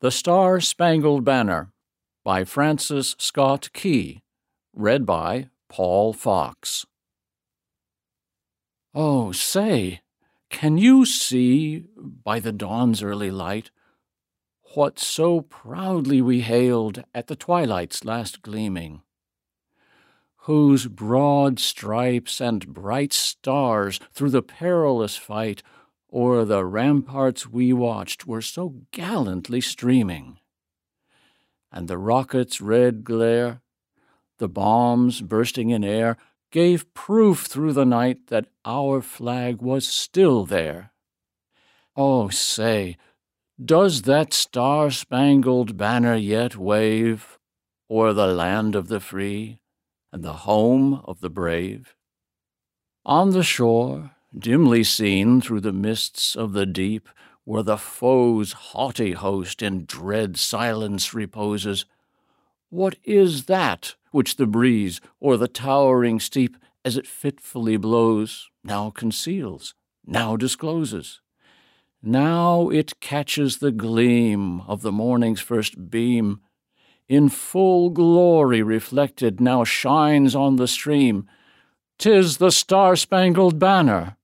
The Star Spangled Banner by Francis Scott Key. Read by Paul Fox. Oh, say, can you see, by the dawn's early light, what so proudly we hailed at the twilight's last gleaming? Whose broad stripes and bright stars through the perilous fight o'er the ramparts we watched were so gallantly streaming. And the rocket's red glare, the bombs bursting in air, gave proof through the night that our flag was still there. Oh, say, does that star spangled banner yet wave o'er the land of the free and the home of the brave? On the shore, dimly seen through the mists of the deep, where the foe's haughty host in dread silence reposes. What is that which the breeze or the towering steep, as it fitfully blows, now conceals, now discloses? Now it catches the gleam of the morning's first beam, in full glory reflected, now shines on the stream. Tis the star spangled banner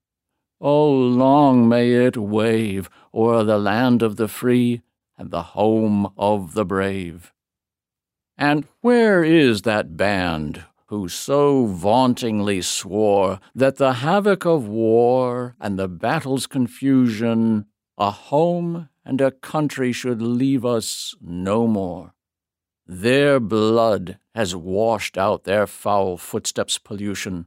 Oh, long may it wave o'er the land of the free and the home of the brave. And where is that band who so vauntingly swore that the havoc of war and the battle's confusion a home and a country should leave us no more? Their blood has washed out their foul footsteps' pollution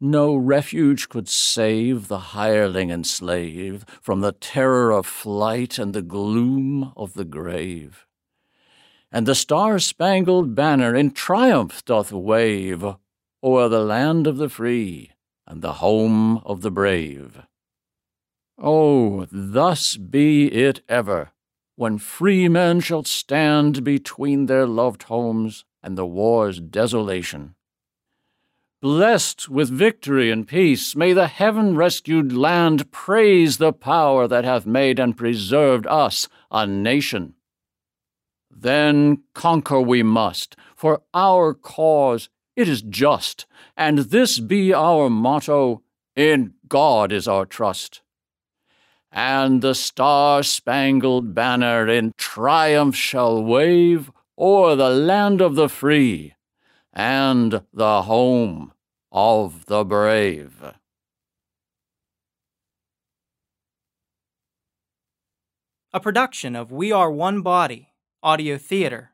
no refuge could save the hireling and slave from the terror of flight and the gloom of the grave. And the star spangled banner in triumph doth wave o'er the land of the free and the home of the brave. Oh, thus be it ever, when free men shall stand between their loved homes and the war's desolation Blessed with victory and peace, may the heaven rescued land praise the power that hath made and preserved us a nation. Then conquer we must, for our cause it is just, and this be our motto In God is our trust. And the star spangled banner in triumph shall wave o'er the land of the free and the home of the brave. A production of We Are One Body, Audio Theater.